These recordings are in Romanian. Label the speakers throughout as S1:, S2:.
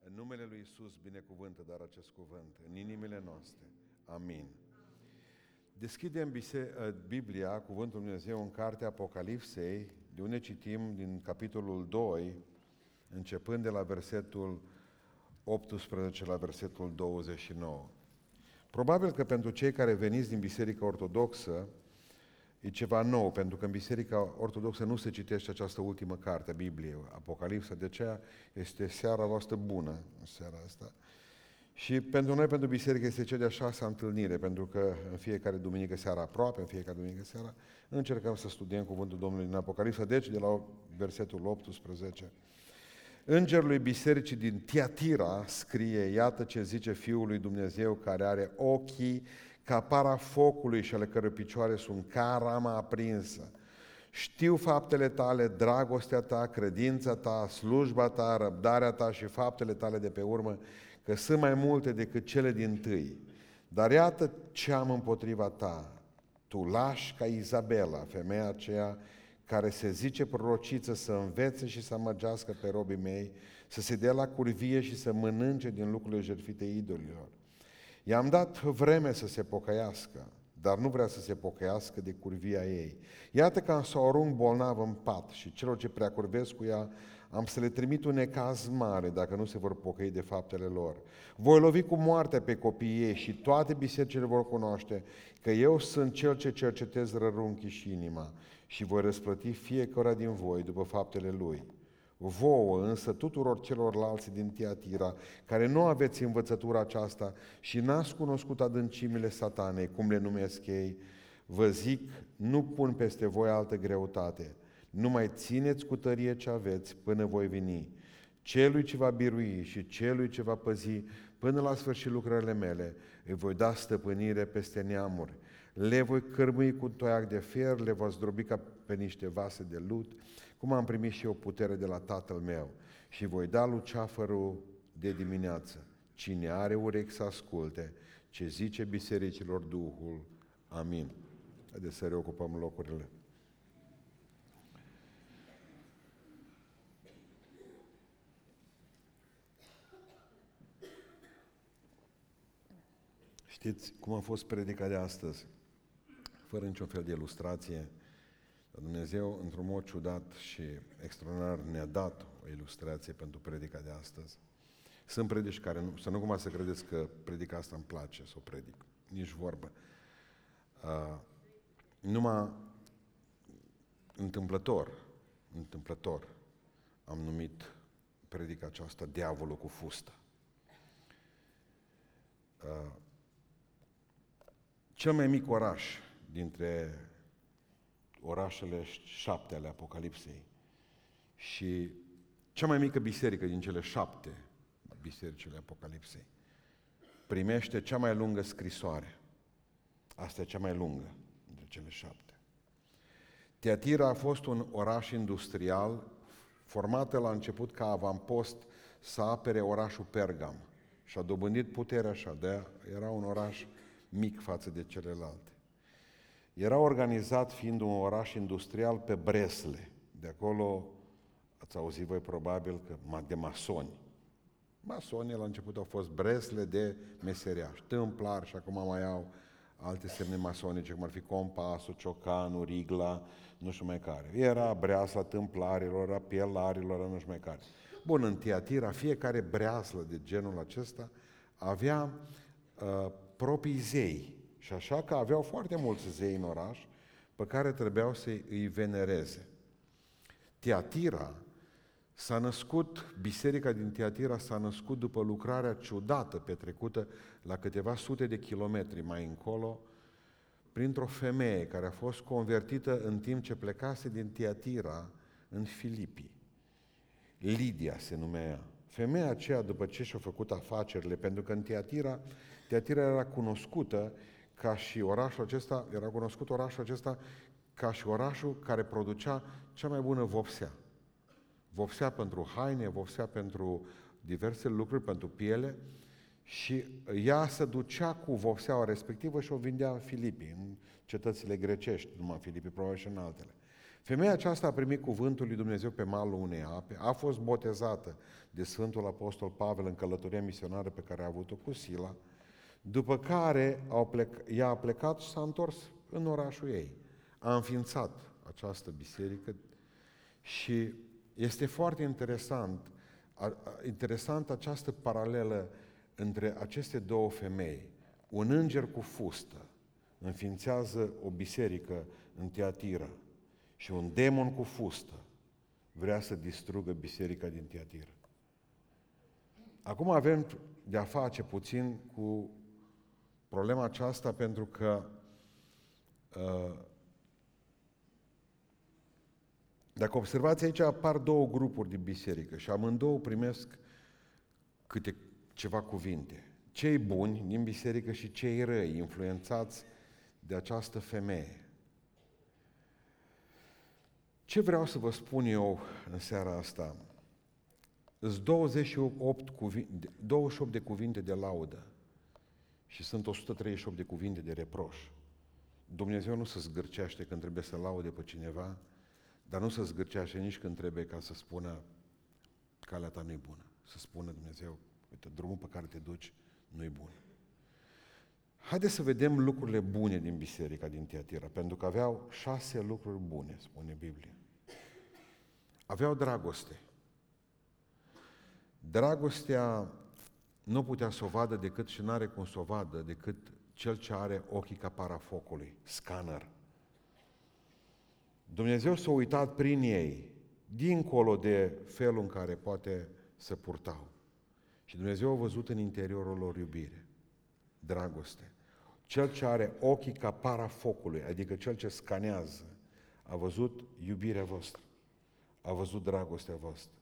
S1: În numele Lui Isus binecuvântă dar acest cuvânt în inimile noastre. Amin. Deschidem bise- Biblia, Cuvântul Lui Dumnezeu, în cartea Apocalipsei, de unde citim din capitolul 2, începând de la versetul 18 la versetul 29. Probabil că pentru cei care veniți din Biserica Ortodoxă, e ceva nou, pentru că în Biserica Ortodoxă nu se citește această ultimă carte a Bibliei, Apocalipsa, de aceea este seara voastră bună, în seara asta. Și pentru noi, pentru biserică, este cea de-a șasea întâlnire, pentru că în fiecare duminică seara, aproape în fiecare duminică seara, încercăm să studiem Cuvântul Domnului din Apocalipsa, deci de la versetul 18. Îngerului bisericii din Tiatira scrie, iată ce zice Fiul lui Dumnezeu care are ochii ca para focului și ale cărui picioare sunt ca rama aprinsă. Știu faptele tale, dragostea ta, credința ta, slujba ta, răbdarea ta și faptele tale de pe urmă, că sunt mai multe decât cele din tâi. Dar iată ce am împotriva ta. Tu lași ca Izabela, femeia aceea care se zice prorociță să învețe și să amăgească pe robii mei, să se dea la curvie și să mănânce din lucrurile jertfite idolilor. I-am dat vreme să se pocăiască, dar nu vrea să se pocăiască de curvia ei. Iată că am să o arunc bolnav în pat și celor ce prea curvesc cu ea am să le trimit un necaz mare dacă nu se vor pocăi de faptele lor. Voi lovi cu moartea pe copiii ei și toate bisericile vor cunoaște că eu sunt cel ce cercetez rărunchii și inima și voi răsplăti fiecare din voi după faptele lui. Vouă însă tuturor celorlalți din Tiatira, care nu aveți învățătura aceasta și n-ați cunoscut adâncimile satanei, cum le numesc ei, vă zic, nu pun peste voi altă greutate. Nu mai țineți cu tărie ce aveți până voi veni. Celui ce va birui și celui ce va păzi până la sfârșit lucrările mele, îi voi da stăpânire peste neamuri. Le voi cărmui cu toiac de fier, le voi zdrobi ca pe niște vase de lut, cum am primit și eu putere de la tatăl meu. Și voi da luceafărul de dimineață. Cine are urechi să asculte, ce zice bisericilor Duhul. Amin. Haideți să reocupăm locurile. Știți cum a fost predica de astăzi? Fără niciun fel de ilustrație. Dumnezeu, într-un mod ciudat și extraordinar, ne-a dat o ilustrație pentru predica de astăzi. Sunt predici care, nu, să nu cumva să credeți că predica asta îmi place să o predic. Nici vorbă. Uh, numai întâmplător, întâmplător, am numit predica aceasta Diavolul cu fustă. Uh, cel mai mic oraș dintre orașele șapte ale Apocalipsei și cea mai mică biserică din cele șapte bisericile Apocalipsei primește cea mai lungă scrisoare. Asta e cea mai lungă dintre cele șapte. Teatira a fost un oraș industrial formată la început ca avampost să apere orașul Pergam și a dobândit puterea așa, de era un oraș mic față de celelalte. Era organizat fiind un oraș industrial pe Bresle. De acolo ați auzit voi probabil că de masoni. Masonii la început au fost Bresle de meseriași, tâmplari și acum mai au alte semne masonice, cum ar fi compasul, ciocanul, rigla, nu știu mai care. Era breasla tâmplarilor, a pielarilor, nu știu mai care. Bun, în Tiatira, fiecare breaslă de genul acesta avea uh, proprii zei. Și așa că aveau foarte mulți zei în oraș pe care trebuiau să îi venereze. Tiatira s-a născut, biserica din Tiatira s-a născut după lucrarea ciudată petrecută la câteva sute de kilometri mai încolo, printr-o femeie care a fost convertită în timp ce plecase din Tiatira în Filipii. Lidia se numea. Femeia aceea, după ce și-a făcut afacerile, pentru că în Tiatira Teatira era cunoscută ca și orașul acesta, era cunoscut orașul acesta ca și orașul care producea cea mai bună vopsea. Vopsea pentru haine, vopsea pentru diverse lucruri, pentru piele și ea se ducea cu vopseaua respectivă și o vindea în Filipii, în cetățile grecești, numai Filipii, probabil și în altele. Femeia aceasta a primit cuvântul lui Dumnezeu pe malul unei ape, a fost botezată de Sfântul Apostol Pavel în călătoria misionară pe care a avut-o cu Sila, după care au plec, ea a plecat și s-a întors în orașul ei. A înființat această biserică și este foarte interesant, interesant această paralelă între aceste două femei. Un înger cu fustă înființează o biserică în Teatira și un demon cu fustă vrea să distrugă biserica din Teatira. Acum avem de a face puțin cu problema aceasta pentru că uh, dacă observați aici apar două grupuri de biserică și amândouă primesc câte ceva cuvinte. Cei buni din biserică și cei răi, influențați de această femeie. Ce vreau să vă spun eu în seara asta? Sunt 28, cuvinte, 28 de cuvinte de laudă și sunt 138 de cuvinte de reproș. Dumnezeu nu se zgârcește când trebuie să laude pe cineva, dar nu se zgârcește nici când trebuie ca să spună calea ta nu-i bună. Să spună Dumnezeu, uite, drumul pe care te duci nu-i bun. Haideți să vedem lucrurile bune din biserica din Tiatira, pentru că aveau șase lucruri bune, spune Biblia. Aveau dragoste. Dragostea nu putea să o vadă decât și nu are cum să o vadă decât cel ce are ochii ca parafocului, scanner. Dumnezeu s-a uitat prin ei, dincolo de felul în care poate să purtau. Și Dumnezeu a văzut în interiorul lor iubire, dragoste. Cel ce are ochii ca parafocului, adică cel ce scanează, a văzut iubirea voastră, a văzut dragostea voastră.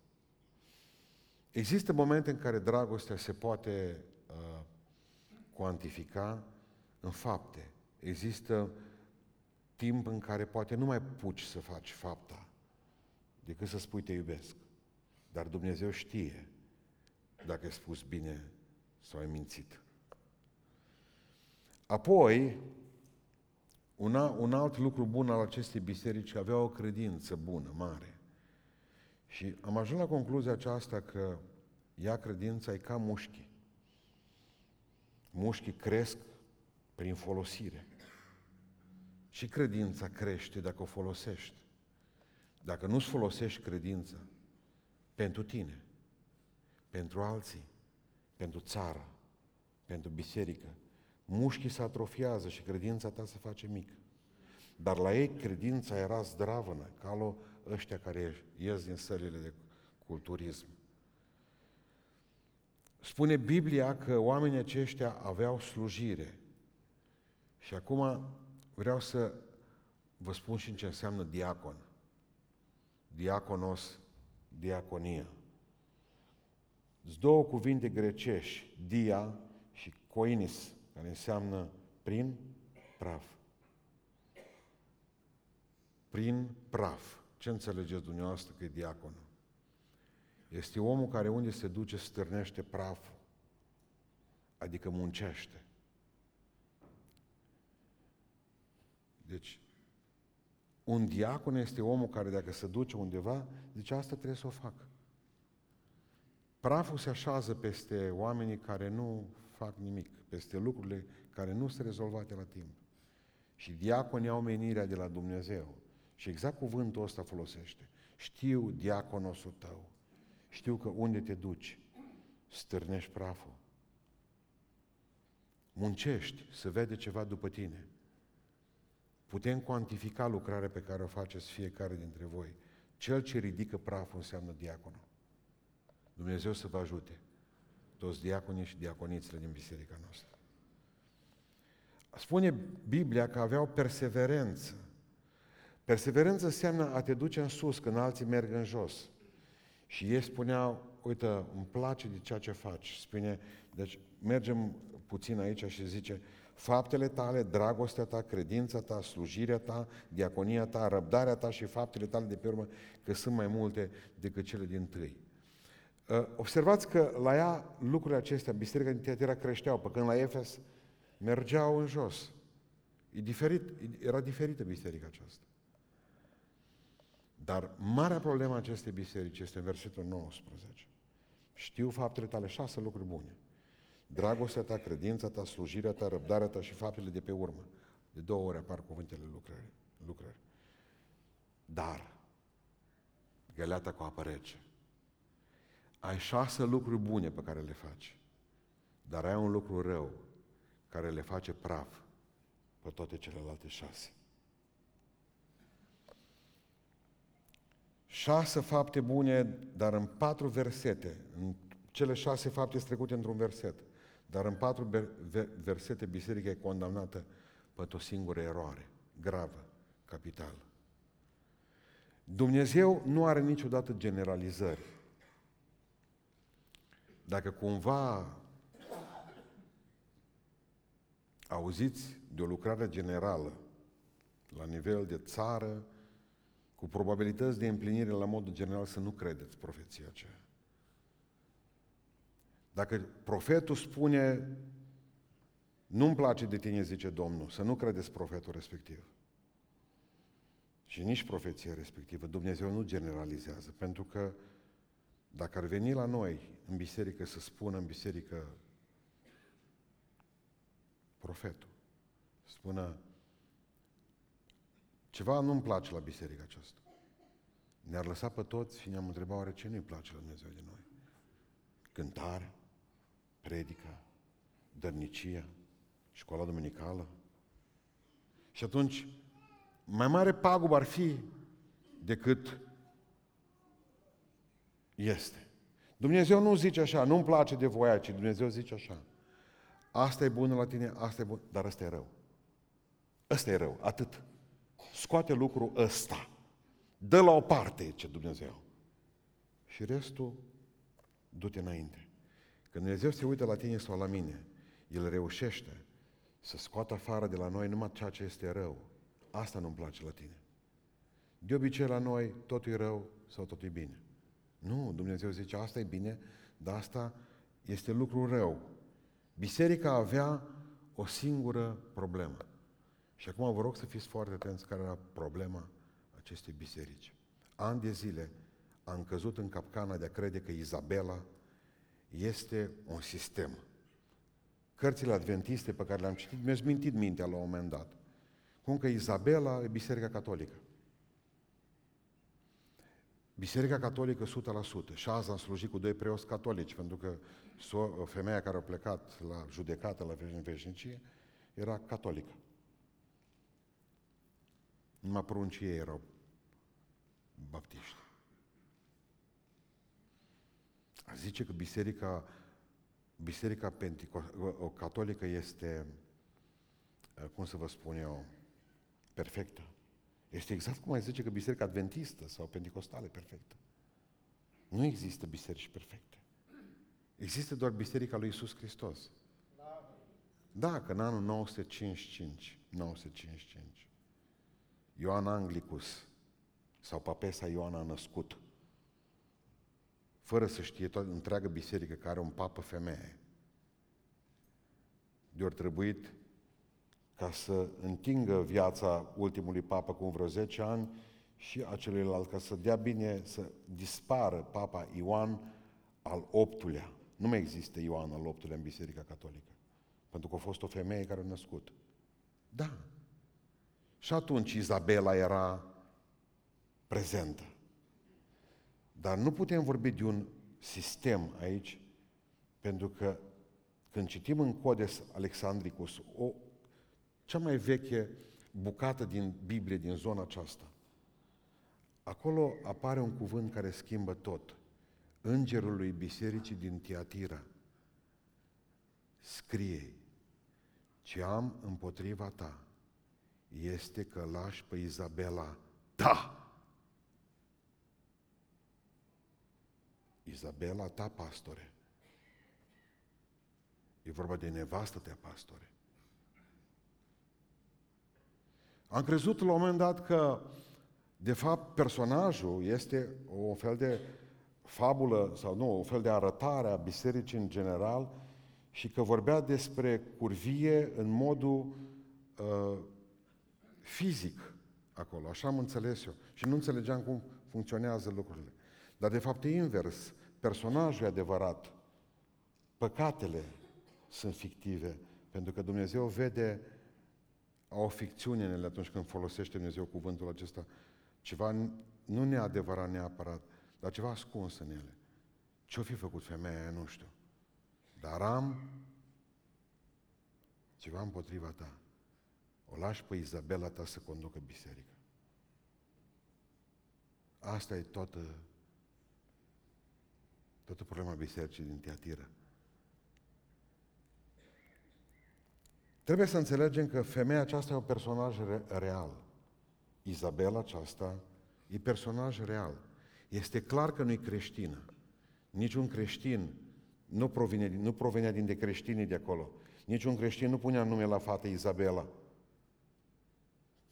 S1: Există momente în care dragostea se poate uh, cuantifica în fapte. Există timp în care poate nu mai puci să faci fapta decât să spui te iubesc. Dar Dumnezeu știe dacă ai spus bine sau ai mințit. Apoi, un, un alt lucru bun al acestei biserici avea o credință bună, mare. Și am ajuns la concluzia aceasta că ea credința e ca mușchi. Mușchii cresc prin folosire. Și credința crește dacă o folosești. Dacă nu-ți folosești credința pentru tine, pentru alții, pentru țară, pentru biserică, mușchii se atrofiază și credința ta se face mică. Dar la ei credința era zdravănă, ca la ăștia care ies din sălile de culturism. Spune Biblia că oamenii aceștia aveau slujire. Și acum vreau să vă spun și în ce înseamnă diacon. Diaconos, diaconia. Sunt două cuvinte grecești, dia și koinis, care înseamnă prin praf. Prin praf. Ce înțelegeți dumneavoastră că e diaconul? Este omul care unde se duce stârnește praful, adică muncește. Deci, un diacon este omul care dacă se duce undeva, zice asta trebuie să o fac. Praful se așează peste oamenii care nu fac nimic, peste lucrurile care nu sunt rezolvate la timp. Și diaconii au menirea de la Dumnezeu. Și exact cuvântul ăsta folosește. Știu diaconosul tău. Știu că unde te duci, stârnești praful. Muncești să vede ceva după tine. Putem cuantifica lucrarea pe care o faceți fiecare dintre voi. Cel ce ridică praful înseamnă diaconul. Dumnezeu să vă ajute, toți diaconii și diaconițele din biserica noastră. Spune Biblia că aveau perseverență. Perseverență înseamnă a te duce în sus când alții merg în jos. Și ei spuneau, uite, îmi place de ceea ce faci. Spune, deci mergem puțin aici și zice, faptele tale, dragostea ta, credința ta, slujirea ta, diaconia ta, răbdarea ta și faptele tale de pe urmă, că sunt mai multe decât cele din tâi. Uh, observați că la ea lucrurile acestea, biserica din Tiatira creșteau, pe când la Efes mergeau în jos. E diferit, era diferită biserica aceasta. Dar marea problemă a acestei biserici este în versetul 19. Știu faptele tale, șase lucruri bune. Dragostea ta, credința ta, slujirea ta, răbdarea ta și faptele de pe urmă. De două ori apar cuvintele lucrări. lucrări. Dar, găleata cu apă rece. Ai șase lucruri bune pe care le faci, dar ai un lucru rău care le face praf pe toate celelalte șase. Șase fapte bune, dar în patru versete. În cele șase fapte sunt trecute într-un verset. Dar în patru versete biserica e condamnată pe o singură eroare, gravă, capitală. Dumnezeu nu are niciodată generalizări. Dacă cumva auziți de o lucrare generală la nivel de țară, cu probabilități de împlinire la modul general, să nu credeți profeția aceea. Dacă profetul spune, nu-mi place de tine, zice Domnul, să nu credeți profetul respectiv. Și nici profeția respectivă. Dumnezeu nu generalizează, pentru că dacă ar veni la noi în biserică să spună în biserică profetul, spună ceva nu-mi place la biserica aceasta. Ne-ar lăsa pe toți și ne-am întrebat oare ce nu-i place la Dumnezeu de noi. Cântare, predica, dărnicia, școala duminicală. Și atunci, mai mare pagub ar fi decât este. Dumnezeu nu zice așa, nu-mi place de voia, ci Dumnezeu zice așa. Asta e bună la tine, asta e bun, dar asta e rău. Ăsta e rău, atât. Scoate lucrul ăsta. Dă la o parte, ce Dumnezeu. Și restul, du-te înainte. Când Dumnezeu se uită la tine sau la mine, El reușește să scoată afară de la noi numai ceea ce este rău. Asta nu-mi place la tine. De obicei la noi totul e rău sau totul e bine. Nu, Dumnezeu zice, asta e bine, dar asta este lucru rău. Biserica avea o singură problemă. Și acum vă rog să fiți foarte atenți care era problema acestei biserici. Ani de zile am căzut în capcana de a crede că Izabela este un sistem. Cărțile adventiste pe care le-am citit mi-au mintit mintea la un moment dat. Cum că Izabela e Biserica Catolică. Biserica Catolică 100%. Și azi am slujit cu doi preoți catolici, pentru că femeia care a plecat la judecată la veșnicie era catolică. Numai pruncii ei erau baptiști. A zice că biserica, biserica o catolică este, cum să vă spun eu, perfectă. Este exact cum ai zice că biserica adventistă sau pentecostală e perfectă. Nu există biserici perfecte. Există doar biserica lui Isus Hristos. Da, că în anul 955, 955, Ioan Anglicus sau papesa Ioan a născut, fără să știe toată întreaga biserică care are un papă femeie. De ori trebuit ca să întingă viața ultimului papă cu vreo 10 ani și a celuilalt, ca să dea bine să dispară papa Ioan al optulea. Nu mai există Ioan al optulea în Biserica Catolică. Pentru că a fost o femeie care a născut. Da. Și atunci Izabela era prezentă. Dar nu putem vorbi de un sistem aici, pentru că când citim în Codes Alexandricus, o cea mai veche bucată din Biblie, din zona aceasta. Acolo apare un cuvânt care schimbă tot. Îngerul lui Bisericii din Tiatira scrie ce am împotriva ta este că lași pe Izabela ta. Izabela ta, pastore. E vorba de nevastă ta, pastore. Am crezut la un moment dat că, de fapt, personajul este o fel de fabulă, sau nu, o fel de arătare a bisericii în general și că vorbea despre curvie în modul uh, fizic acolo. Așa am înțeles eu. Și nu înțelegeam cum funcționează lucrurile. Dar de fapt e invers. Personajul e adevărat. Păcatele sunt fictive. Pentru că Dumnezeu vede o ficțiune în ele atunci când folosește Dumnezeu cuvântul acesta. Ceva nu neadevărat neapărat, dar ceva ascuns în ele. Ce-o fi făcut femeia aia, nu știu. Dar am ceva împotriva ta. O lași pe Izabela ta să conducă biserica. Asta e toată, toată problema bisericii din Teatira. Trebuie să înțelegem că femeia aceasta e un personaj real. Izabela aceasta e personaj real. Este clar că nu e creștină. Niciun creștin nu, provine, nu provenea din de creștinii de acolo. Niciun creștin nu punea nume la fata Izabela.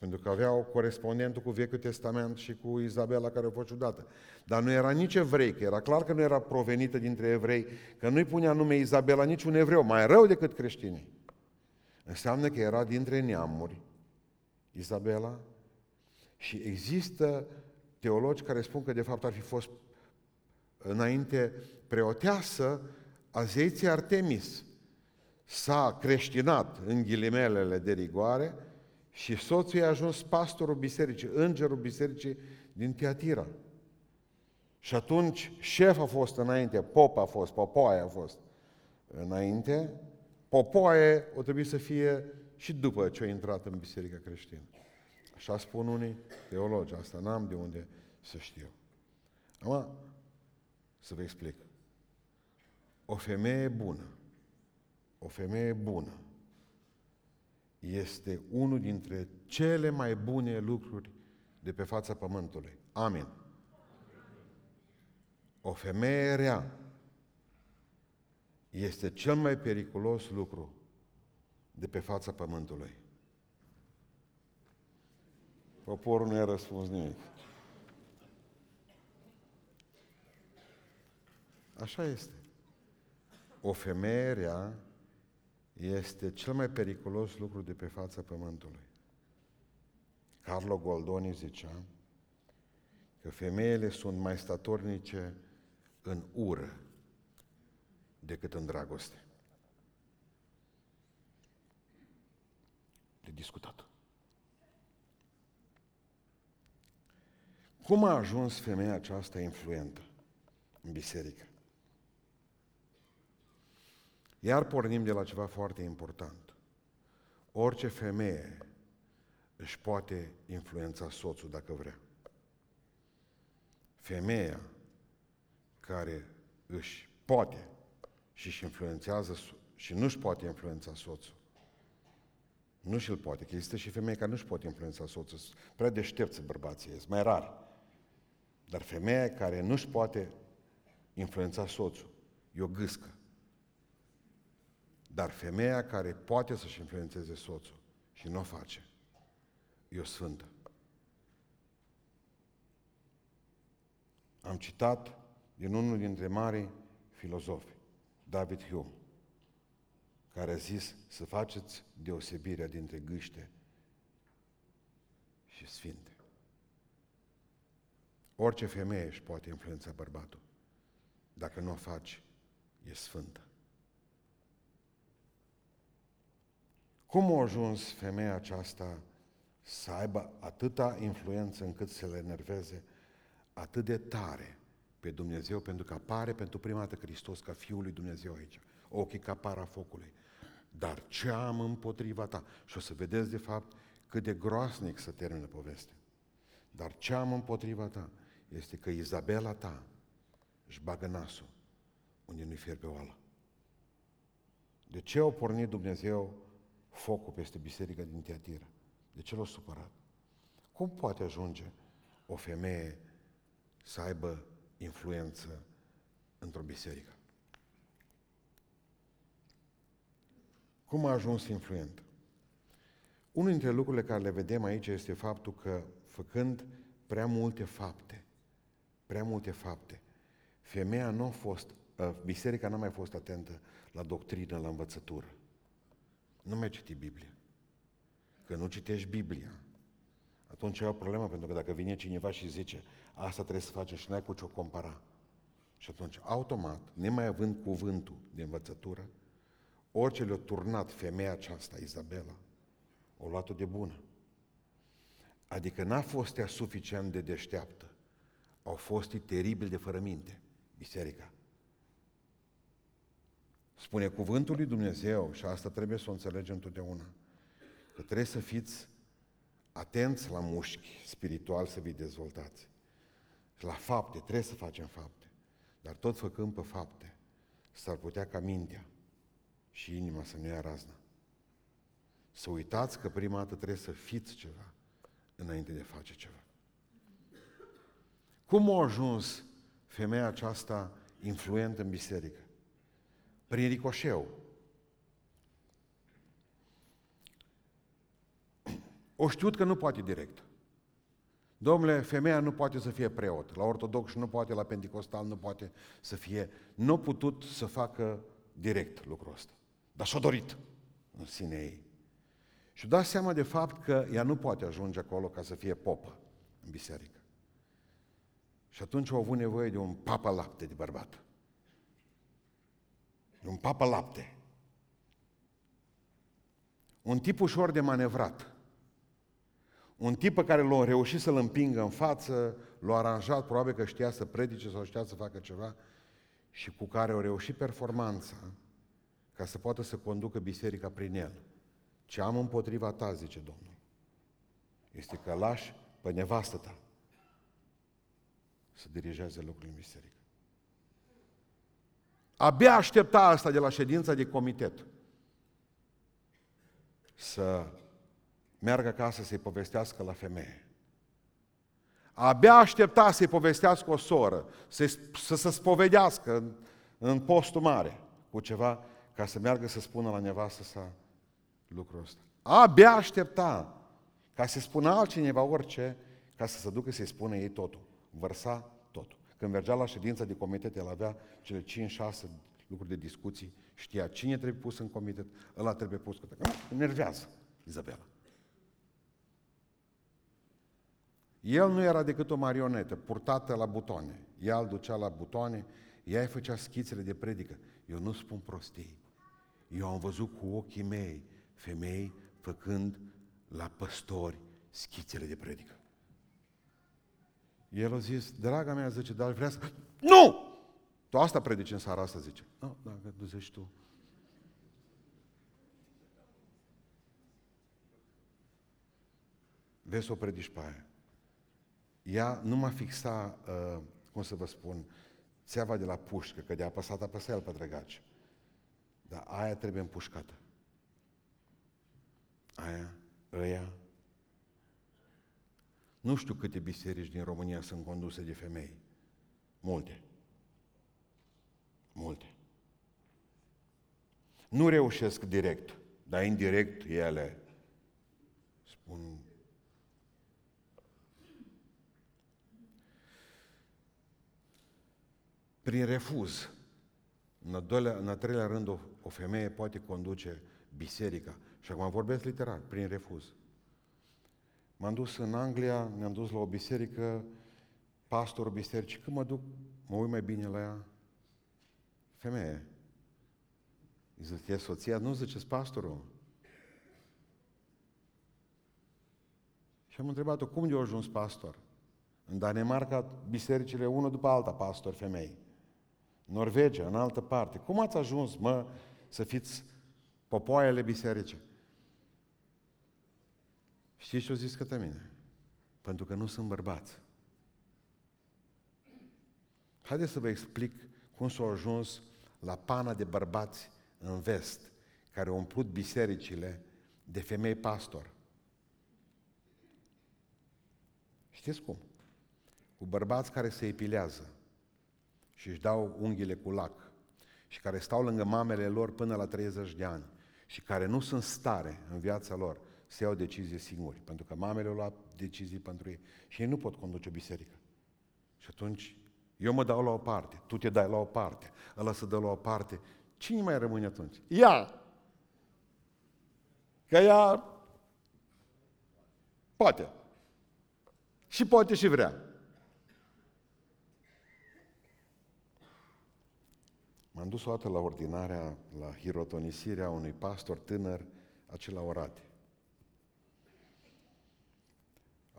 S1: Pentru că aveau corespondentul cu Vechiul Testament și cu Izabela care a fost ciudată. Dar nu era nici evrei, că era clar că nu era provenită dintre evrei, că nu-i punea nume Izabela niciun evreu, mai rău decât creștinii. Înseamnă că era dintre neamuri, Izabela, și există teologi care spun că de fapt ar fi fost înainte preoteasă a zeiții Artemis. S-a creștinat în ghilimelele de rigoare și soțul i-a ajuns pastorul bisericii, îngerul bisericii din Tiatira. Și atunci șef a fost înainte, pop a fost, popoaie a fost înainte, popoaie o trebuie să fie și după ce a intrat în biserica creștină. Așa spun unii teologi, asta n-am de unde să știu. Acum, să vă explic. O femeie bună, o femeie bună, este unul dintre cele mai bune lucruri de pe fața pământului. Amin. O femeie rea este cel mai periculos lucru de pe fața pământului. Poporul nu i-a răspuns nimic. Așa este. O femeie rea este cel mai periculos lucru de pe fața pământului. Carlo Goldoni zicea că femeile sunt mai statornice în ură decât în dragoste. De discutat. Cum a ajuns femeia aceasta influentă în biserică? Iar pornim de la ceva foarte important. Orice femeie își poate influența soțul dacă vrea. Femeia care își poate și își influențează și nu își poate influența soțul. Nu și-l poate, că există și femei care nu-și pot influența soțul. Prea deștepți bărbații, sunt mai rari. Dar femeia care nu-și poate influența soțul, e o gâscă. Dar femeia care poate să-și influențeze soțul și nu o face, e o sfântă. Am citat din unul dintre mari filozofi, David Hume, care a zis să faceți deosebirea dintre gâște și sfinte. Orice femeie își poate influența bărbatul. Dacă nu o faci, e sfântă. Cum a ajuns femeia aceasta să aibă atâta influență încât să le enerveze atât de tare pe Dumnezeu, pentru că apare pentru prima dată Hristos ca Fiul lui Dumnezeu aici, ochii ca para focului. Dar ce am împotriva ta? Și o să vedeți de fapt cât de groasnic să termină povestea. Dar ce am împotriva ta este că Izabela ta își bagă nasul unde nu-i fierbe oală. De ce a pornit Dumnezeu focul peste biserica din Teatira? De ce l-a supărat? Cum poate ajunge o femeie să aibă influență într-o biserică? Cum a ajuns influent? Unul dintre lucrurile care le vedem aici este faptul că, făcând prea multe fapte, prea multe fapte, femeia nu a fost, ă, biserica n-a mai fost atentă la doctrină, la învățătură. Nu mai citi Biblia. Că nu citești Biblia, atunci e o problemă, pentru că dacă vine cineva și zice, asta trebuie să facem și n-ai cu ce o compara. Și atunci, automat, nemai având cuvântul de învățătură, orice le-a turnat femeia aceasta, Izabela, o luat-o de bună. Adică n-a fost ea suficient de deșteaptă. Au fost teribil de fără minte, biserica. Spune cuvântul lui Dumnezeu, și asta trebuie să o înțelegem întotdeauna, că trebuie să fiți atenți la mușchi spiritual să vi dezvoltați. Și la fapte, trebuie să facem fapte. Dar tot făcând pe fapte, s-ar putea ca mintea și inima să nu ia razna. Să uitați că prima dată trebuie să fiți ceva înainte de face ceva. Cum a ajuns femeia aceasta influentă în biserică? Prin ricoșeu. O știut că nu poate direct. Domnule, femeia nu poate să fie preot. La ortodox nu poate, la pentecostal nu poate să fie. Nu a putut să facă direct lucrul ăsta. Dar și-a dorit în sine ei. Și dați seama de fapt că ea nu poate ajunge acolo ca să fie popă în biserică. Și atunci au avut nevoie de un papă lapte de bărbat. De un papă lapte. Un tip ușor de manevrat. Un tip pe care l-a reușit să-l împingă în față, l-a aranjat, probabil că știa să predice sau știa să facă ceva, și cu care au reușit performanța ca să poată să conducă biserica prin el. Ce am împotriva ta, zice Domnul, este că lași pe nevastă ta să dirigeze lucrurile în biserică. Abia aștepta asta de la ședința de comitet să meargă acasă să-i povestească la femeie. Abia aștepta să-i povestească o soră, să, să se spovedească în, în postul mare cu ceva, ca să meargă să spună la nevastă sa lucrul ăsta. Abia aștepta ca să spună altcineva orice, ca să se ducă să-i spună ei totul. Vărsa totul. Când mergea la ședința de comitet, el avea cele 5-6 lucruri de discuții, știa cine trebuie pus în comitet, ăla trebuie pus. Că nervează Izabela. El nu era decât o marionetă, purtată la butoane. Ea îl ducea la butoane, ea îi făcea schițele de predică. Eu nu spun prostii. Eu am văzut cu ochii mei femei făcând la păstori schițele de predică. El a zis, draga mea, zice, dar vrea să... Nu! Tu asta predici în seara asta, zice. Nu, no, dacă nu zici tu. Vezi să o predici pe aia. Ea nu m-a fixa, uh, cum să vă spun, țeava de la pușcă, că de apăsat apăsa el pe drăgaci. Dar aia trebuie împușcată. Aia, ăia. Nu știu câte biserici din România sunt conduse de femei. Multe. Multe. Nu reușesc direct, dar indirect ele spun prin refuz. În, a doilea, în a treilea rând, o, o femeie poate conduce biserica. Și acum vorbesc literal, prin refuz. M-am dus în Anglia, ne-am dus la o biserică, pastorul bisericii, când mă duc, mă uit mai bine la ea, femeie. Îi zice, soția, nu ziceți pastorul? Și am întrebat-o, cum de a ajuns pastor? În Danemarca, bisericile, unul după alta, pastor, femei. Norvegia, în altă parte. Cum ați ajuns, mă, să fiți popoaiele bisericii? Știți ce o zis către mine? Pentru că nu sunt bărbați. Haideți să vă explic cum s-au ajuns la pana de bărbați în vest, care au umplut bisericile de femei pastor. Știți cum? Cu bărbați care se epilează și își dau unghiile cu lac și care stau lângă mamele lor până la 30 de ani și care nu sunt stare în viața lor să iau decizie singuri, pentru că mamele au luat decizii pentru ei și ei nu pot conduce o biserică. Și atunci eu mă dau la o parte, tu te dai la o parte, ăla se dă la o parte. Cine mai rămâne atunci? Ea! Că ea poate. Și poate și vrea. M-am dus o dată la ordinarea, la hirotonisirea unui pastor tânăr, acela Orate.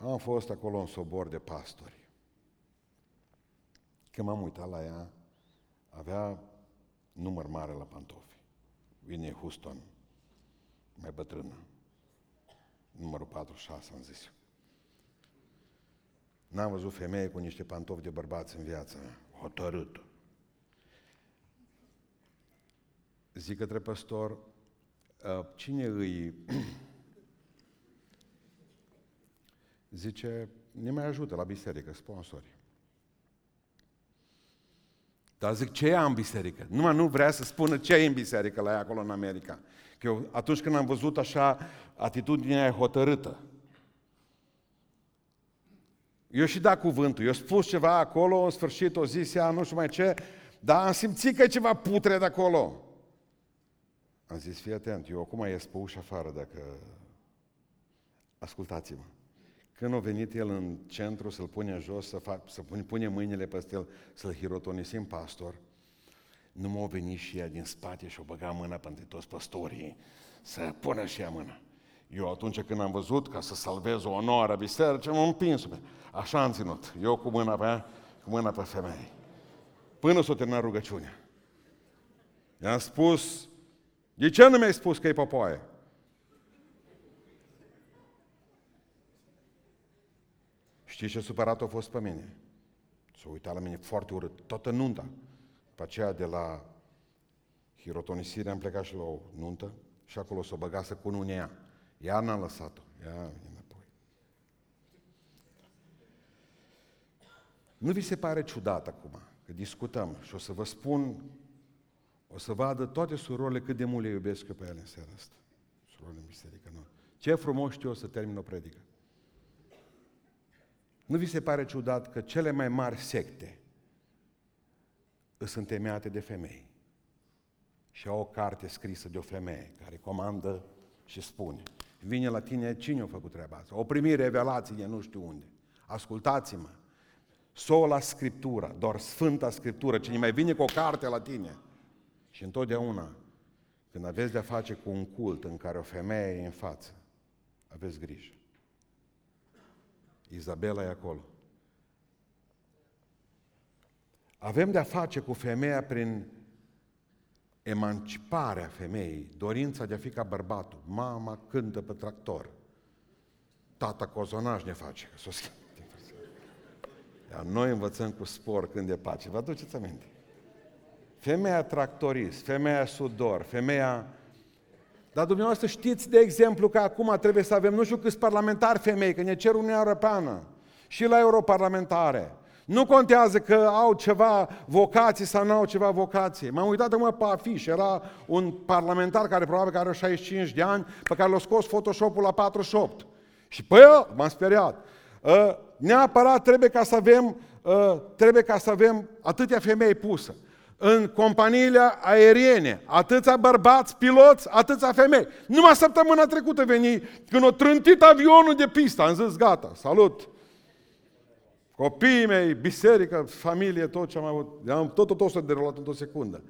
S1: Am fost acolo în sobor de pastori. Când m-am uitat la ea, avea număr mare la pantofi. Vine Houston, mai bătrână. Numărul 46, am zis. N-am văzut femeie cu niște pantofi de bărbați în viață. Hotărât. Zic către păstor, ă, cine îi... Zice, ne mai ajută la biserică, sponsori. Dar zic, ce e în biserică? Numai nu vrea să spună ce e în biserică la ea acolo în America. Că eu, atunci când am văzut așa atitudinea hotărâtă, eu și da cuvântul, eu spus ceva acolo, în sfârșit o zis ea, nu știu mai ce, dar am simțit că e ceva putre de acolo. Am zis, fii atent, eu acum ies pe ușa afară dacă... Ascultați-mă. Când a venit el în centru să-l pune jos, să, fac, să pune, pune mâinile peste el, să-l hirotonisim pastor, nu m-a venit și ea din spate și o băga mâna pentru toți păstorii să pună și ea mâna. Eu atunci când am văzut ca să salvez o onoare a bisericii, m-am împins. Așa am ținut. Eu cu mâna pe ea, cu mâna pe femeie. Până s-o terminat rugăciunea. I-am spus, de ce nu mi-ai spus că e popoaie? Știi ce supărat a fost pe mine? S-a uitat la mine foarte urât, toată nunta. Pe aceea de la hirotonisire am plecat și la o nuntă și acolo s-o băgase cu unul ea. Ea n-a lăsat-o. Ea înapoi. Nu vi se pare ciudat acum că discutăm și o să vă spun, o să vadă toate surorile cât de mult le iubesc eu pe ele în seara asta. Surorile în biserică, nu. Ce frumos știu eu să termin o predică. Nu vi se pare ciudat că cele mai mari secte sunt temeate de femei și au o carte scrisă de o femeie care comandă și spune vine la tine, cine a făcut treaba asta? O primi revelații de nu știu unde. Ascultați-mă, sola Scriptura, doar Sfânta Scriptură, cine mai vine cu o carte la tine. Și întotdeauna, când aveți de-a face cu un cult în care o femeie e în față, aveți grijă. Izabela e acolo. Avem de-a face cu femeia prin emanciparea femeii, dorința de a fi ca bărbatul. Mama cântă pe tractor. Tata cozonaj ne face, că s-o Iar noi învățăm cu spor când e pace. Vă aduceți aminte? Femeia tractorist, femeia sudor, femeia dar dumneavoastră știți, de exemplu, că acum trebuie să avem nu știu câți parlamentari femei, că ne cer Uniunea Europeană și la europarlamentare. Nu contează că au ceva vocații sau nu au ceva vocație. M-am uitat acum pe afiș, era un parlamentar care probabil că are 65 de ani, pe care l-a scos Photoshop-ul la 48. Și pe el m-am speriat. Ă, neapărat trebuie ca să avem, ă, trebuie ca să avem atâtea femei pusă în companiile aeriene, atâția bărbați, piloți, atâția femei. Numai săptămâna trecută veni, când o trântit avionul de pistă, am zis, gata, salut. Copiii mei, biserică, familie, tot ce am avut, am tot, tot, tot să derulat într-o secundă.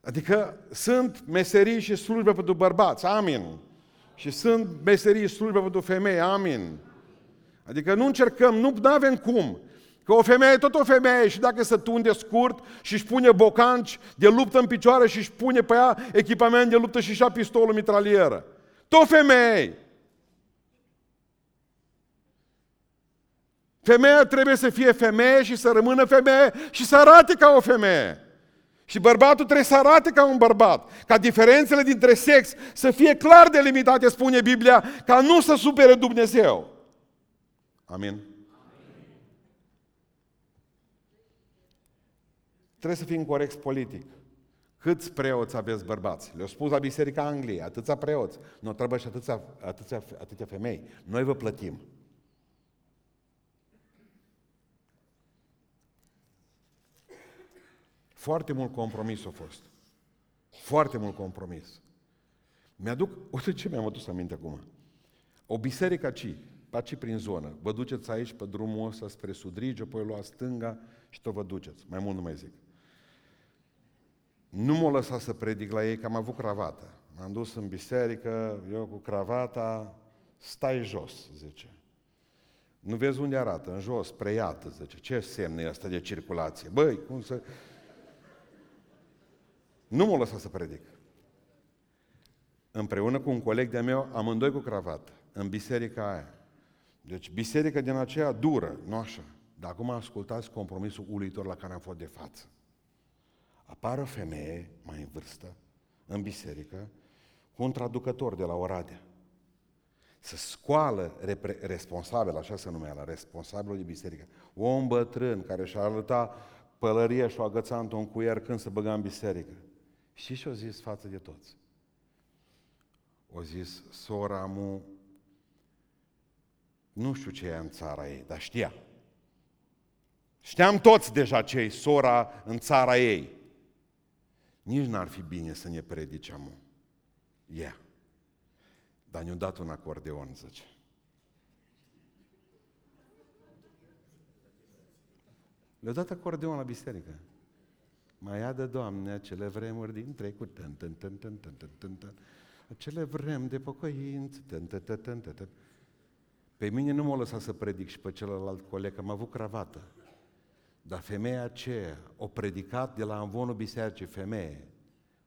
S1: Adică sunt meserii și slujbe pentru bărbați, amin. Și sunt meserii și slujbe pentru femei, amin. Adică nu încercăm, nu avem cum. Că o femeie e tot o femeie și dacă se tunde scurt și își pune bocanci de luptă în picioare și își pune pe ea echipament de luptă și și-a pistolul mitralieră. Tot femeie. Femeia trebuie să fie femeie și să rămână femeie și să arate ca o femeie. Și bărbatul trebuie să arate ca un bărbat. Ca diferențele dintre sex să fie clar delimitate, spune Biblia, ca nu să supere Dumnezeu. Amin. Trebuie să fim corecți politic. Câți preoți aveți bărbați? Le-au spus la Biserica Angliei, atâția preoți. Nu trebuie și atâția, atâția, atâția femei. Noi vă plătim. Foarte mult compromis a fost. Foarte mult compromis. Mi-aduc, uite ce mi-am adus aminte acum. O biserică ci, paci prin zonă. Vă duceți aici pe drumul ăsta spre Sudrige, apoi luați stânga și tot vă duceți. Mai mult nu mai zic. Nu m-a lăsat să predic la ei, că am avut cravată. M-am dus în biserică, eu cu cravata, stai jos, zice. Nu vezi unde arată? În jos, preiată, zice. Ce semn e asta de circulație? Băi, cum să... Nu m-a lăsat să predic. Împreună cu un coleg de-a meu, amândoi cu cravată, în biserica aia. Deci biserica din aceea dură, nu așa. Dar acum ascultați compromisul uluitor la care am fost de față. Apare o femeie mai în vârstă, în biserică, cu un traducător de la Oradea. Să scoală repre- responsabil, așa se numea la responsabilul de biserică, om bătrân care și-a arătat pălăria și o agăța într-un cuier când se băga în biserică. Și și-o zis față de toți. O zis, sora mu, nu știu ce e în țara ei, dar știa. Știam toți deja ce e sora în țara ei. Nici n-ar fi bine să ne predice amu. Ea. Yeah. Dar ne-a dat un acordeon, zice. Le-a dat acordeon la biserică. Mai ia de Doamne acele vremuri din trecut. Tân, tân, tân, tân, tân, tân, tân, tân. Acele vrem de pocăință. Tân, tân, tân, tân, tân, tân. Pe mine nu m-a lăsat să predic și pe celălalt coleg, că am avut cravată. Dar femeia aceea o predicat de la învonul bisericii, femeie,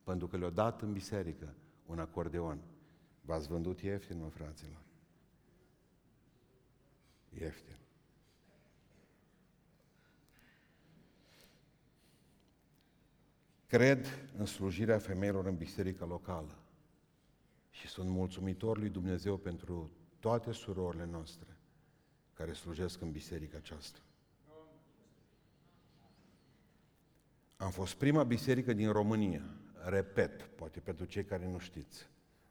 S1: pentru că le-a dat în biserică un acordeon. V-ați vândut ieftin, mă, fraților? Ieftin. Cred în slujirea femeilor în biserica locală și sunt mulțumitor lui Dumnezeu pentru toate surorile noastre care slujesc în biserica aceasta. Am fost prima biserică din România, repet, poate pentru cei care nu știți.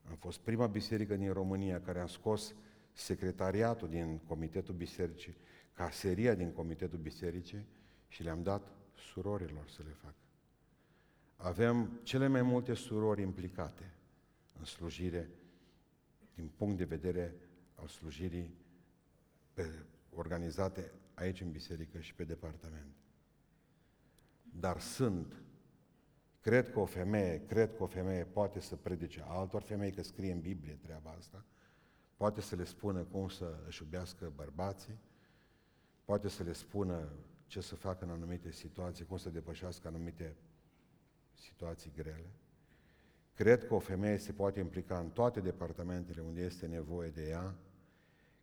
S1: Am fost prima biserică din România care am scos secretariatul din Comitetul Bisericii, caseria din Comitetul Bisericii și le-am dat surorilor să le facă. Avem cele mai multe surori implicate în slujire din punct de vedere al slujirii pe, organizate aici în biserică și pe departament. Dar sunt Cred că o femeie, cred că o femeie poate să predice altor femei, că scrie în Biblie treaba asta, poate să le spună cum să își iubească bărbații, poate să le spună ce să facă în anumite situații, cum să depășească anumite situații grele. Cred că o femeie se poate implica în toate departamentele unde este nevoie de ea.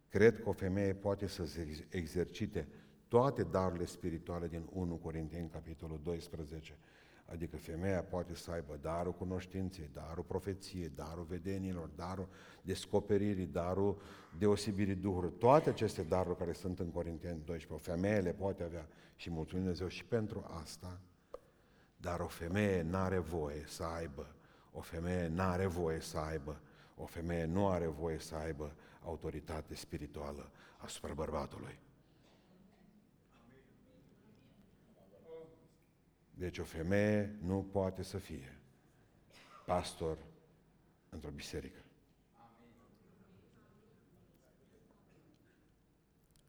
S1: Cred că o femeie poate să se exercite toate darurile spirituale din 1 Corinteni, capitolul 12, Adică femeia poate să aibă darul cunoștinței, darul profeției, darul vedenilor, darul descoperirii, darul deosebirii Duhului. Toate aceste daruri care sunt în Corinteni 12, o femeie le poate avea și mulțumim Dumnezeu și pentru asta, dar o femeie nu are voie să aibă, o femeie nu are voie să aibă, o femeie nu are voie să aibă autoritate spirituală asupra bărbatului. Deci o femeie nu poate să fie pastor într-o biserică.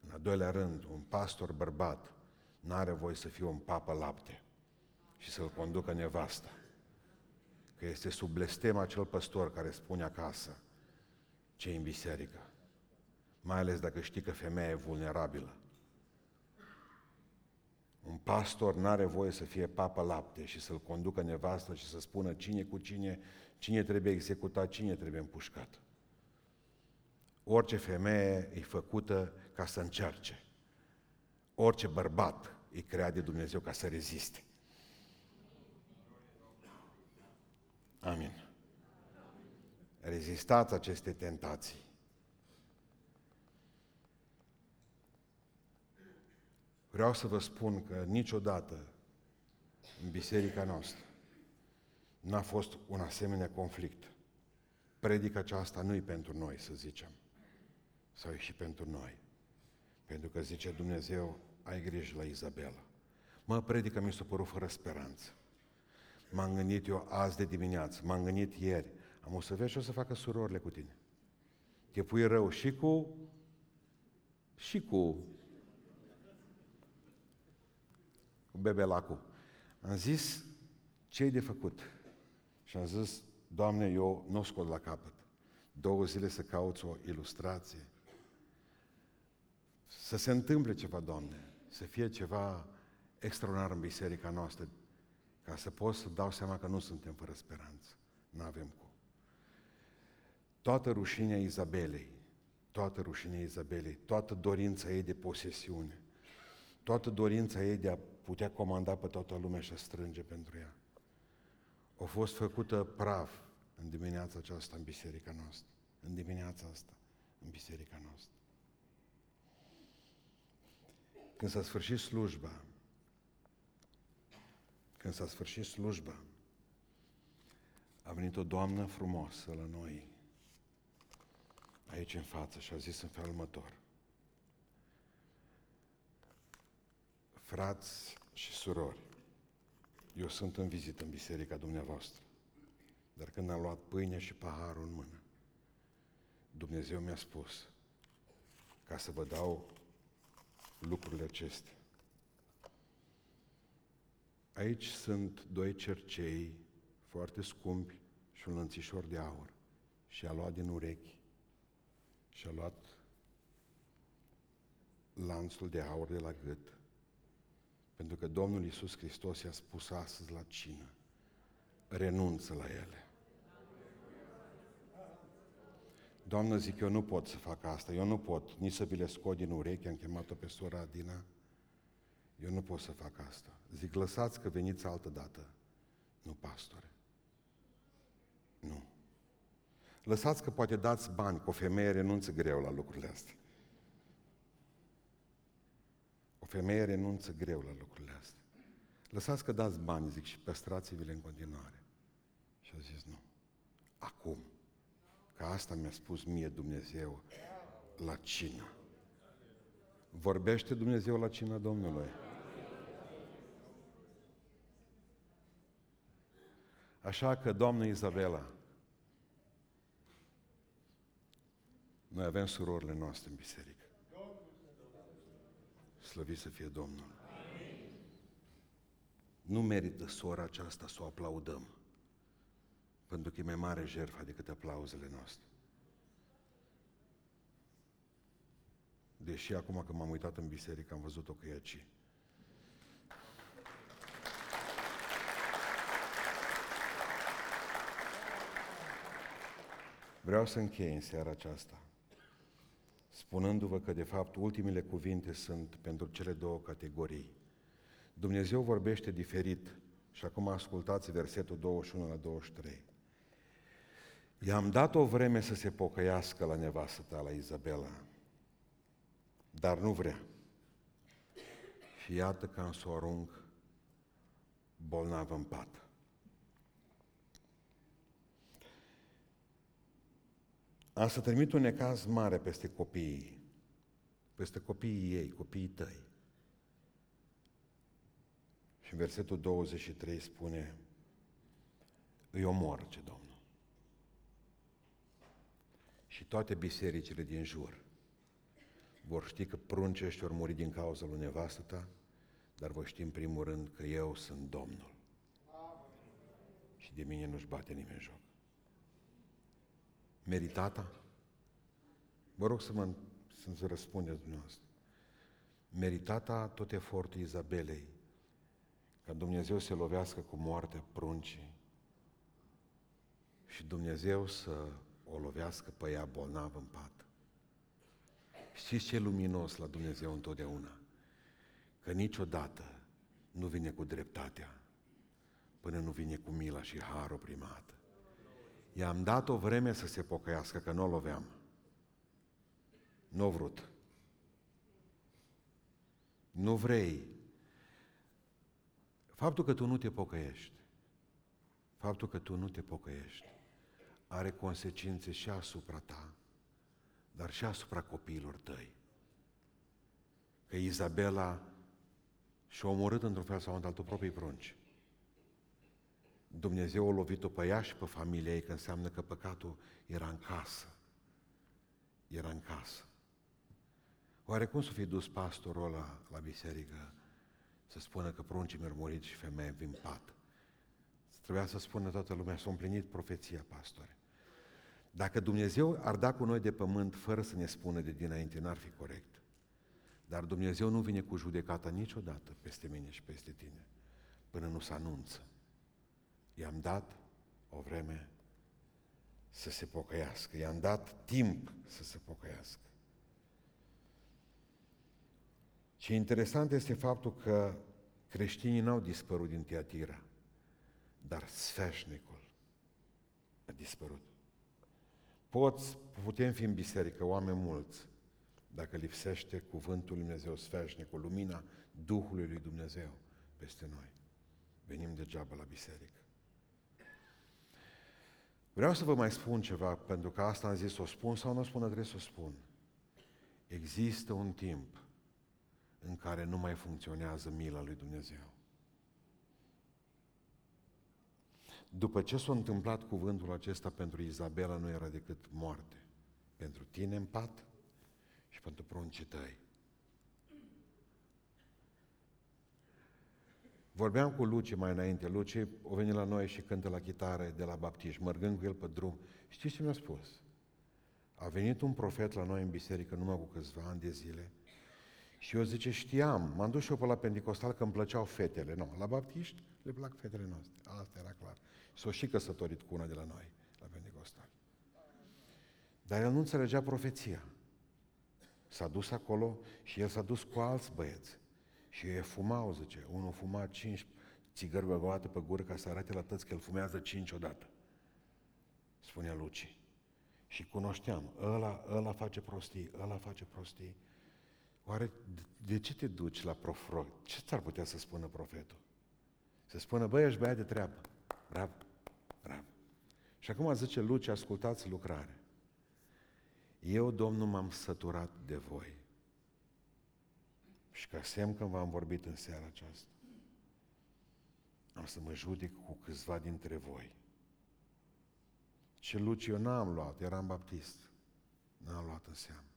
S1: În al doilea rând, un pastor bărbat nu are voie să fie un papă lapte și să-l conducă nevasta. Că este sub blestem acel păstor care spune acasă ce în biserică. Mai ales dacă știi că femeia e vulnerabilă. Un pastor nu are voie să fie papă lapte și să-l conducă nevastă și să spună cine cu cine, cine trebuie executat, cine trebuie împușcat. Orice femeie e făcută ca să încerce. Orice bărbat e creat de Dumnezeu ca să reziste. Amin. Rezistați aceste tentații. Vreau să vă spun că niciodată în biserica noastră n-a fost un asemenea conflict. Predica aceasta nu e pentru noi, să zicem, sau e și pentru noi. Pentru că zice Dumnezeu, ai grijă la Izabela. Mă, predica mi s-a părut fără speranță. M-am gândit eu azi de dimineață, m-am gândit ieri, am o să vezi ce o să facă surorile cu tine. Te pui rău și cu și cu, cu bebelacul. Am zis ce de făcut. Și am zis, Doamne, eu nu o scot la capăt. Două zile să cauți o ilustrație. Să se întâmple ceva, Doamne. Să fie ceva extraordinar în biserica noastră. Ca să pot să dau seama că nu suntem fără speranță. Nu avem cum. Toată rușinea Izabelei, toată rușinea Izabelei, toată dorința ei de posesiune, toată dorința ei de a putea comanda pe toată lumea și a strânge pentru ea, a fost făcută praf în dimineața aceasta în biserica noastră. În dimineața asta, în biserica noastră. Când s-a sfârșit slujba, când s-a sfârșit slujba, a venit o doamnă frumoasă la noi, aici în față, și a zis în felul următor. Frați și surori, eu sunt în vizită în biserica dumneavoastră, dar când am luat pâine și paharul în mână, Dumnezeu mi-a spus ca să vă dau lucrurile acestea. Aici sunt doi cercei foarte scumpi și un lănțișor de aur. Și a luat din urechi și a luat lanțul de aur de la gât. Pentru că Domnul Iisus Hristos i-a spus astăzi la cină, renunță la ele. Doamnă, zic, eu nu pot să fac asta, eu nu pot nici să vi le scot din ureche, am chemat-o pe sora Adina, eu nu pot să fac asta. Zic, lăsați că veniți altă dată. Nu, pastore. Nu. Lăsați că poate dați bani, că o femeie renunță greu la lucrurile astea. O femeie renunță greu la lucrurile astea. Lăsați că dați bani, zic, și păstrați-vi-le în continuare. Și a zis, nu. Acum. Că asta mi-a spus mie Dumnezeu la cină. Vorbește Dumnezeu la cina Domnului. Așa că, Doamnă Izabela, noi avem surorile noastre în biserică. Slăvit să fie Domnul. Nu merită sora aceasta să o aplaudăm, pentru că e mai mare jertfa decât aplauzele noastre. Deși acum când m-am uitat în biserică am văzut-o că e aici. Vreau să închei în seara aceasta, spunându-vă că, de fapt, ultimele cuvinte sunt pentru cele două categorii. Dumnezeu vorbește diferit și acum ascultați versetul 21 la 23. I-am dat o vreme să se pocăiască la nevastă ta, la Izabela, dar nu vrea. Și iată că am să o arunc bolnavă în pat. Am să trimit un necaz mare peste copiii, peste copiii ei, copiii tăi. Și în versetul 23 spune, îi omor, ce Domnul. Și toate bisericile din jur vor ști că pruncii ăștia vor muri din cauza lui nevastă ta, dar voi ști în primul rând că eu sunt Domnul. Și de mine nu-și bate nimeni joc meritata? Vă rog să mă să răspundeți dumneavoastră. Meritata tot efortul Izabelei ca Dumnezeu să lovească cu moartea pruncii și Dumnezeu să o lovească pe ea bolnavă în pat. Știți ce e luminos la Dumnezeu întotdeauna? Că niciodată nu vine cu dreptatea până nu vine cu mila și harul primată. I-am dat o vreme să se pocăiască, că nu o loveam. Nu o vrut. Nu vrei. Faptul că tu nu te pocăiești, faptul că tu nu te pocăiești, are consecințe și asupra ta, dar și asupra copiilor tăi. Că Izabela și-a omorât într-un fel sau într-altul proprii prunci. Dumnezeu a lovit-o pe ea și pe familia ei, că înseamnă că păcatul era în casă. Era în casă. Oare cum să fie dus pastorul ăla la biserică să spună că pruncii mi murit și femeia vin pat? Trebuia să spună toată lumea, s-a împlinit profeția, pastore. Dacă Dumnezeu ar da cu noi de pământ fără să ne spună de dinainte, n-ar fi corect. Dar Dumnezeu nu vine cu judecata niciodată peste mine și peste tine, până nu se anunță. I-am dat o vreme să se pocăiască, i-am dat timp să se pocăiască. Ce interesant este faptul că creștinii n-au dispărut din Teatira, dar sfeșnicul a dispărut. Poți, putem fi în biserică, oameni mulți, dacă lipsește cuvântul Lui Dumnezeu sfeșnicul, lumina Duhului Lui Dumnezeu peste noi. Venim degeaba la biserică. Vreau să vă mai spun ceva, pentru că asta am zis, să o spun sau nu o spun, trebuie să o spun. Există un timp în care nu mai funcționează mila lui Dumnezeu. După ce s-a întâmplat cuvântul acesta pentru Izabela, nu era decât moarte. Pentru tine în pat și pentru pruncii tăi. Vorbeam cu Luci mai înainte. Luci a venit la noi și cântă la chitară de la baptiști, mergând cu el pe drum. Știți ce mi-a spus? A venit un profet la noi în biserică numai cu câțiva ani de zile și eu zice, știam, m-am dus și eu pe la Pentecostal că îmi plăceau fetele. Nu, la baptiști le plac fetele noastre. Asta era clar. S-o și căsătorit cu una de la noi, la Pentecostal. Dar el nu înțelegea profeția. S-a dus acolo și el s-a dus cu alți băieți. Și ei fumau, zice. Unul fuma cinci țigări băgate pe gură ca să arate la tăți că el fumează cinci odată. Spunea Luci. Și cunoșteam, ăla, ăla face prostii, ăla face prostii. Oare de ce te duci la profro? Ce ți-ar putea să spună profetul? Să spună, băi, ești băiat de treabă. Bravo, bravo. Și acum zice Luci, ascultați lucrare. Eu, Domnul, m-am săturat de voi. Și ca semn când v-am vorbit în seara aceasta, am să mă judec cu câțiva dintre voi. Ce Luci eu n-am luat, eram baptist. N-am luat în seamă.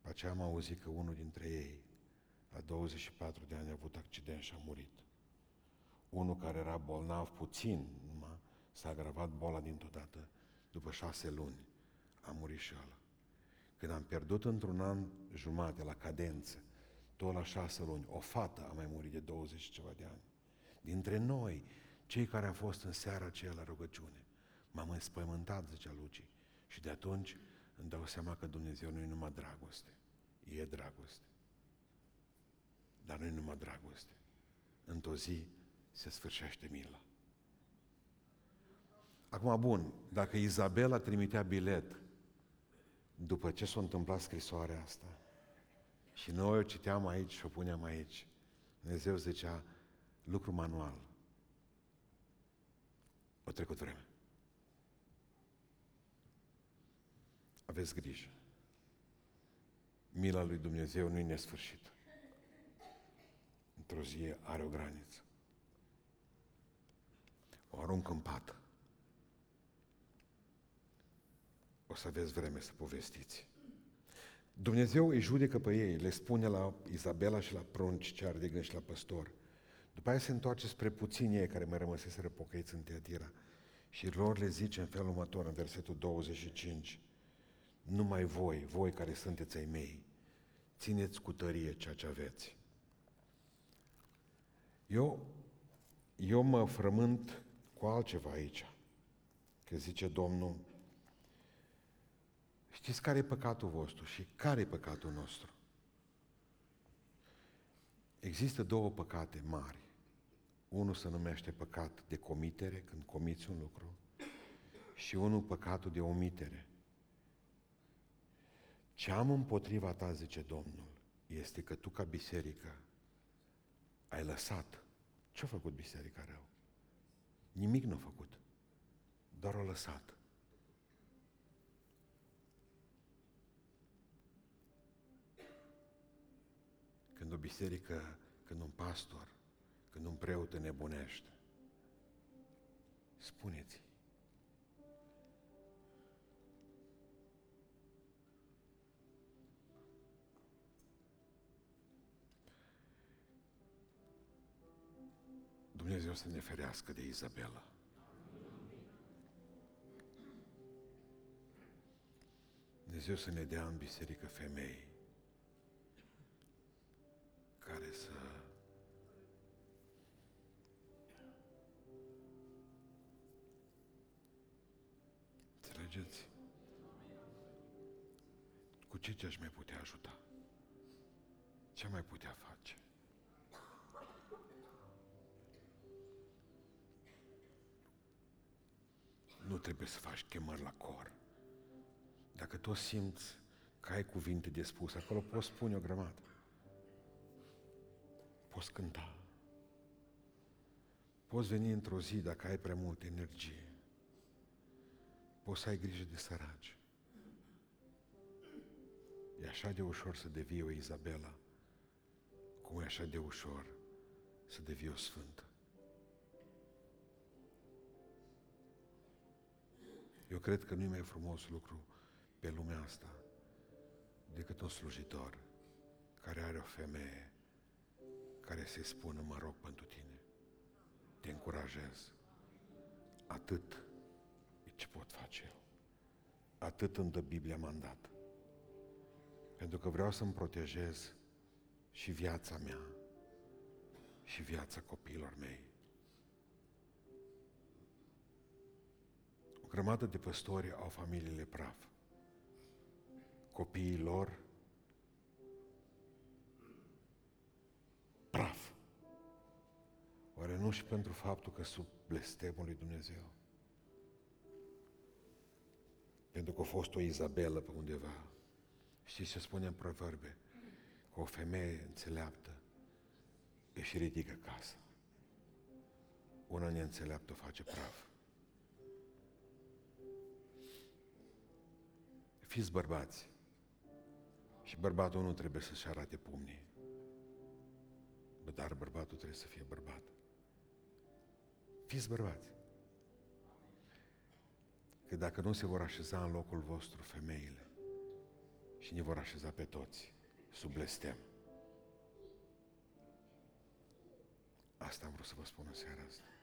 S1: Pe aceea am auzit că unul dintre ei, la 24 de ani, a avut accident și a murit. Unul care era bolnav puțin, numai s-a agravat boala dintr-o dată, după șase luni, a murit și ăla. Când am pierdut într-un an jumate la cadență, tot la șase luni, o fată a mai murit de 20 și ceva de ani. Dintre noi, cei care au fost în seara aceea la rugăciune, m-am înspăimântat, zicea Luci, și de atunci îmi dau seama că Dumnezeu nu e numai dragoste, e dragoste. Dar nu e numai dragoste. Într-o zi se sfârșește mila. Acum, bun, dacă Izabela trimitea bilet după ce s-a întâmplat scrisoarea asta și noi o citeam aici și o puneam aici, Dumnezeu zicea, lucru manual. O trecut vreme. Aveți grijă. Mila lui Dumnezeu nu e nesfârșită. Într-o zi are o graniță. O arunc în pat. O să aveți vreme să povestiți. Dumnezeu îi judecă pe ei, le spune la Izabela și la prunci ce are de gând și la păstor. După aia se întoarce spre puțini ei care mai rămăseseră pocăiți în Teatira și lor le zice în felul următor, în versetul 25, numai voi, voi care sunteți ai mei, țineți cu tărie ceea ce aveți. Eu, eu mă frământ cu altceva aici. Că zice Domnul, știți care e păcatul vostru și care e păcatul nostru? Există două păcate mari. Unul se numește păcat de comitere, când comiți un lucru, și unul păcatul de omitere. Ce am împotriva ta, zice Domnul, este că tu ca biserică ai lăsat. Ce-a făcut biserica rău? Nimic nu a făcut. Doar o lăsat. biserică când un pastor, când un preot te nebunește. Spuneți. Dumnezeu să ne ferească de Izabela. Dumnezeu să ne dea în biserică femei care să Înțelegeți? Cu ce ce aș mai putea ajuta? Ce mai putea face? Nu trebuie să faci chemări la cor. Dacă tu simți că ai cuvinte de spus, acolo poți spune o grămadă. Poți cânta. Poți veni într-o zi dacă ai prea multă energie. Poți să ai grijă de săraci. E așa de ușor să devii o Izabela, cum e așa de ușor să devii o sfântă. Eu cred că nu e mai frumos lucru pe lumea asta decât un slujitor care are o femeie care să-i spună, mă rog pentru tine, te încurajez. Atât e ce pot face eu. Atât îmi dă Biblia mandat. Pentru că vreau să-mi protejez și viața mea și viața copiilor mei. O grămadă de păstori au familiile praf. Copiii lor Oare nu și pentru faptul că sub blestemul lui Dumnezeu? Pentru că a fost o Izabelă pe undeva. Știți ce spune în proverbe? Că o femeie înțeleaptă își ridică casa. Una neînțeleaptă o face praf. Fiți bărbați. Și bărbatul nu trebuie să-și arate pumnii. Dar bărbatul trebuie să fie bărbat. Fiți bărbați. Că dacă nu se vor așeza în locul vostru femeile și ne vor așeza pe toți sub blestem. Asta am vrut să vă spun în seara asta.